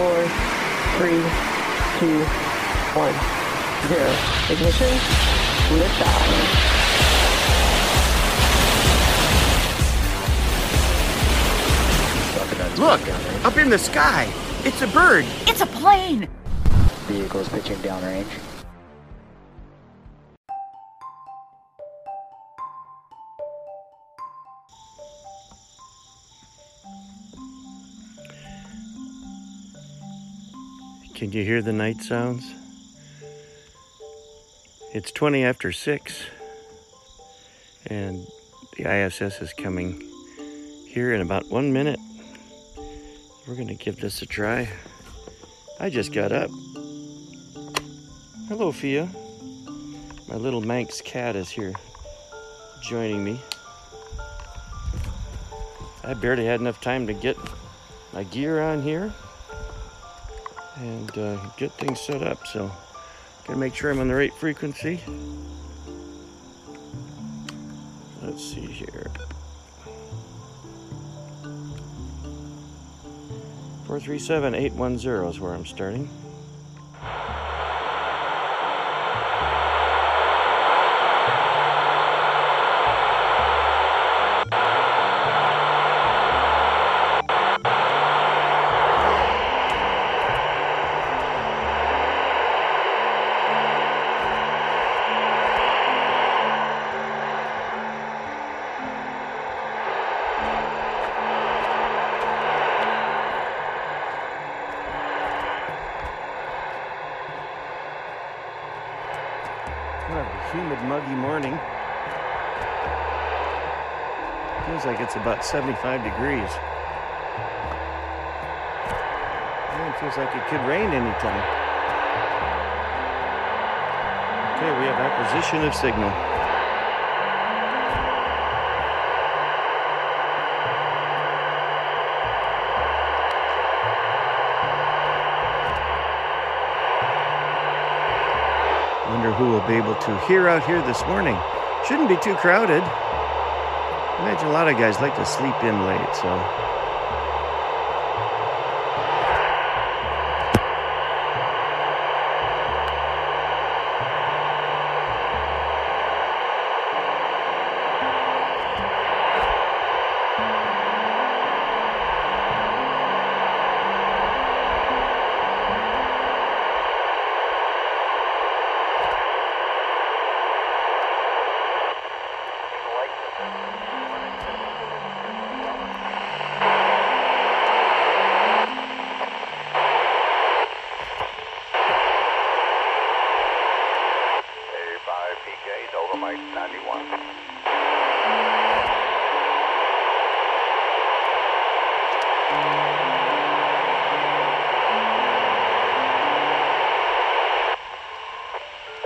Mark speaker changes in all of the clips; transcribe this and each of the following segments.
Speaker 1: four, three, two, one, zero. Ignition, liftoff.
Speaker 2: Look, up in the sky. It's a bird.
Speaker 3: It's a plane!
Speaker 4: Vehicles pitching downrange.
Speaker 2: Can you hear the night sounds? It's 20 after 6, and the ISS is coming here in about one minute. We're going to give this a try. I just got up. Hello, Fia. My little Manx cat is here joining me. I barely had enough time to get my gear on here and uh, get things set up. So, gotta make sure I'm on the right frequency. Let's see here. 437810 is where I'm starting. Humid, muggy morning. Feels like it's about 75 degrees. Man, feels like it could rain anytime. Okay, we have acquisition of signal. Be able to hear out here this morning. Shouldn't be too crowded. Imagine a lot of guys like to sleep in late, so.
Speaker 5: A5PK, 91.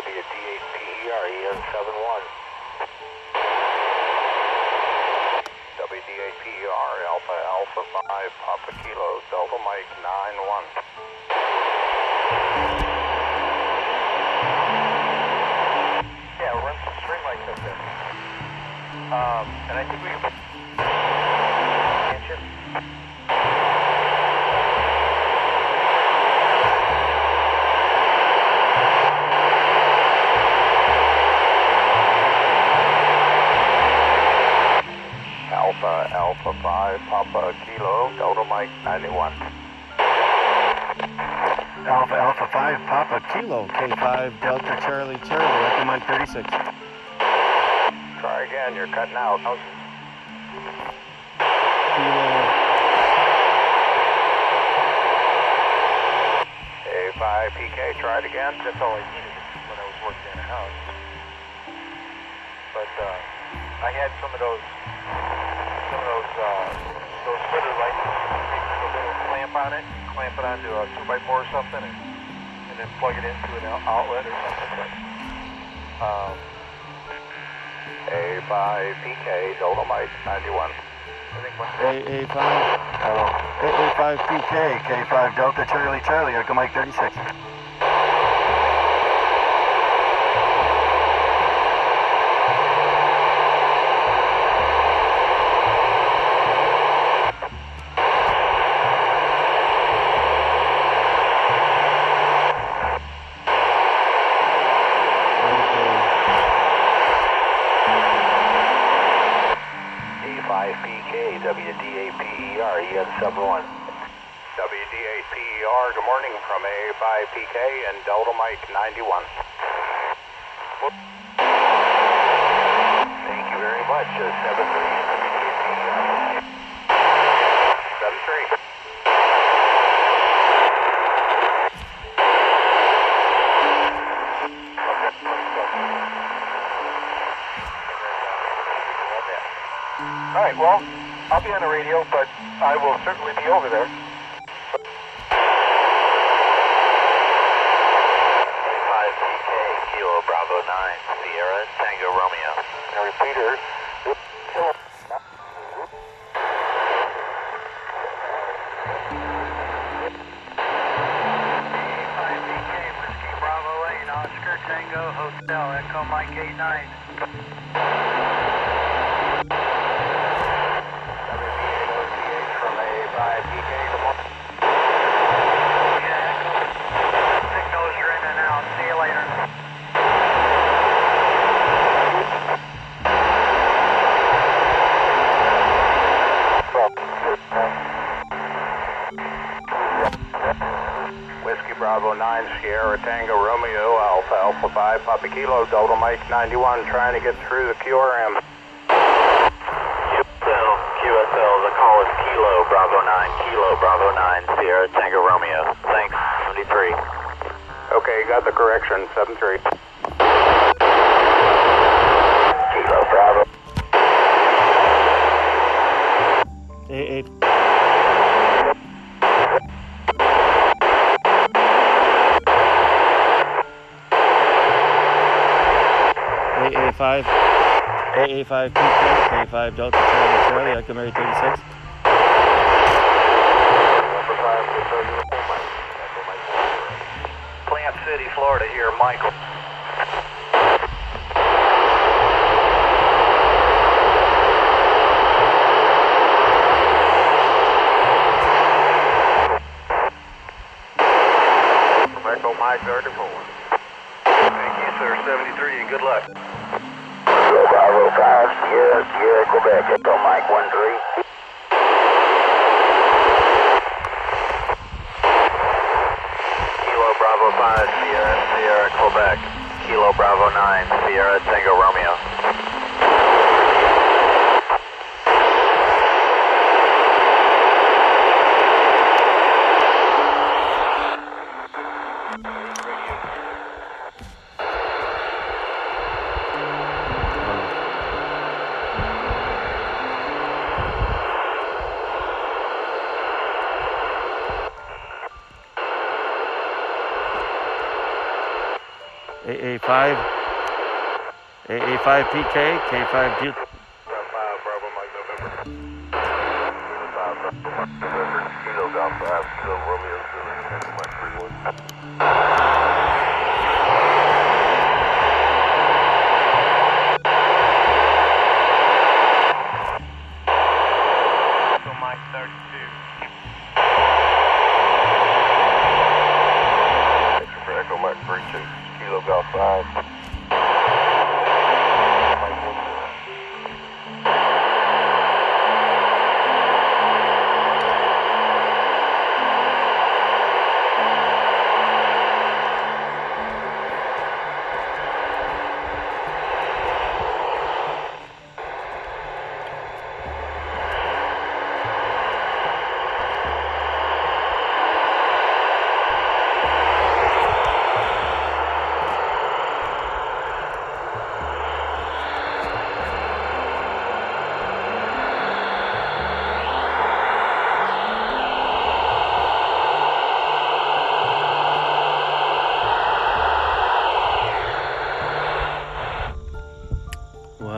Speaker 5: Be a D8PER, EN71. WD8PER, Alpha Alpha 5, Papa Kilo, Delta Mike 91. Um, and I think we can. Alpha Alpha 5, Papa Kilo, Delta Mike 91.
Speaker 2: Alpha Alpha 5 Papa Kilo K5 Delta Charlie Charlie Echo Mike 36.
Speaker 5: Try again, you're cutting out.
Speaker 2: Kilo
Speaker 5: A5PK, try it again.
Speaker 6: That's all I needed when I was working in a house. But uh, I had some of those, some of those, uh, those splitter lights. Put a little clamp on it, clamp it onto a two by four or something, and, and then plug it into an outlet or something. But um,
Speaker 5: A5PK, Delta Mike 91.
Speaker 6: I think once
Speaker 2: AA5 AA5 PK K5 Delta Charlie Charlie Echo Mike 36.
Speaker 5: WIPK, WD8PER, EN sub 1. WD8PER, good morning from A5PK and Delta Mike 91. Thank you very much, uh,
Speaker 6: WD8PER. Be on the radio, but I will certainly be over there.
Speaker 5: Bravo 9 Sierra Tango Romeo.
Speaker 6: And repeater.
Speaker 3: Whiskey Bravo
Speaker 5: 9 Sierra Tango Romeo Alpha Alpha 5 Papa Kilo Delta Mike 91 trying to get through the QRM.
Speaker 7: QSL, QSL, the call is Kilo Bravo 9, Kilo Bravo 9, Sierra Tango Romeo. Thanks, 73.
Speaker 5: Okay, got the correction, 73.
Speaker 2: AA5 AA5 PK K5 Delta Charlie Charlie Echo Mary 36
Speaker 6: Plant City, Florida here, Michael.
Speaker 5: Echo Mike 34.
Speaker 6: Thank you, sir. 73, and good luck.
Speaker 7: Kilo Bravo 5, Sierra, Sierra, Quebec, Echo Mike 13. Kilo Bravo 5, Sierra, Sierra, Quebec. Kilo Bravo 9, Sierra, Tango Romeo.
Speaker 2: AA5 AA5 PK K5 Del-
Speaker 5: Bravo Mike November. 5 Bravo Mike November. Kilo Golf 5 Kilo Romeo Zulu. Mike 31.
Speaker 6: So Mike 32.
Speaker 5: Extra for Echo Mike 32. Kilo Golf 5. Mike 10.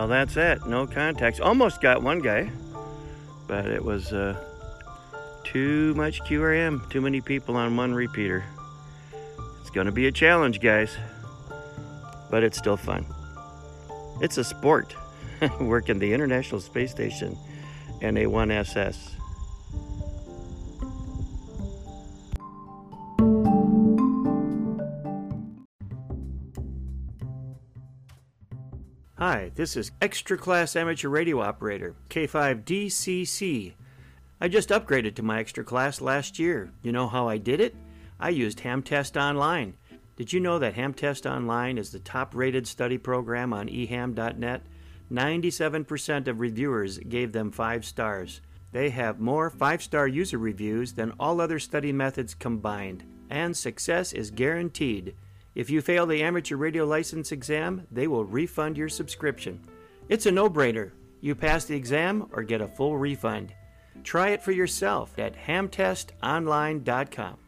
Speaker 2: Well, that's it. No contacts. Almost got one guy, but it was uh, too much QRM. Too many people on one repeater. It's going to be a challenge, guys, but it's still fun. It's a sport. Working the International Space Station NA1SS. Hi, this is Extra Class Amateur Radio Operator, K5DCC. I just upgraded to my extra class last year. You know how I did it? I used Hamtest Online. Did you know that Hamtest Online is the top rated study program on eham.net? 97% of reviewers gave them 5 stars. They have more 5 star user reviews than all other study methods combined, and success is guaranteed. If you fail the amateur radio license exam, they will refund your subscription. It's a no brainer. You pass the exam or get a full refund. Try it for yourself at hamtestonline.com.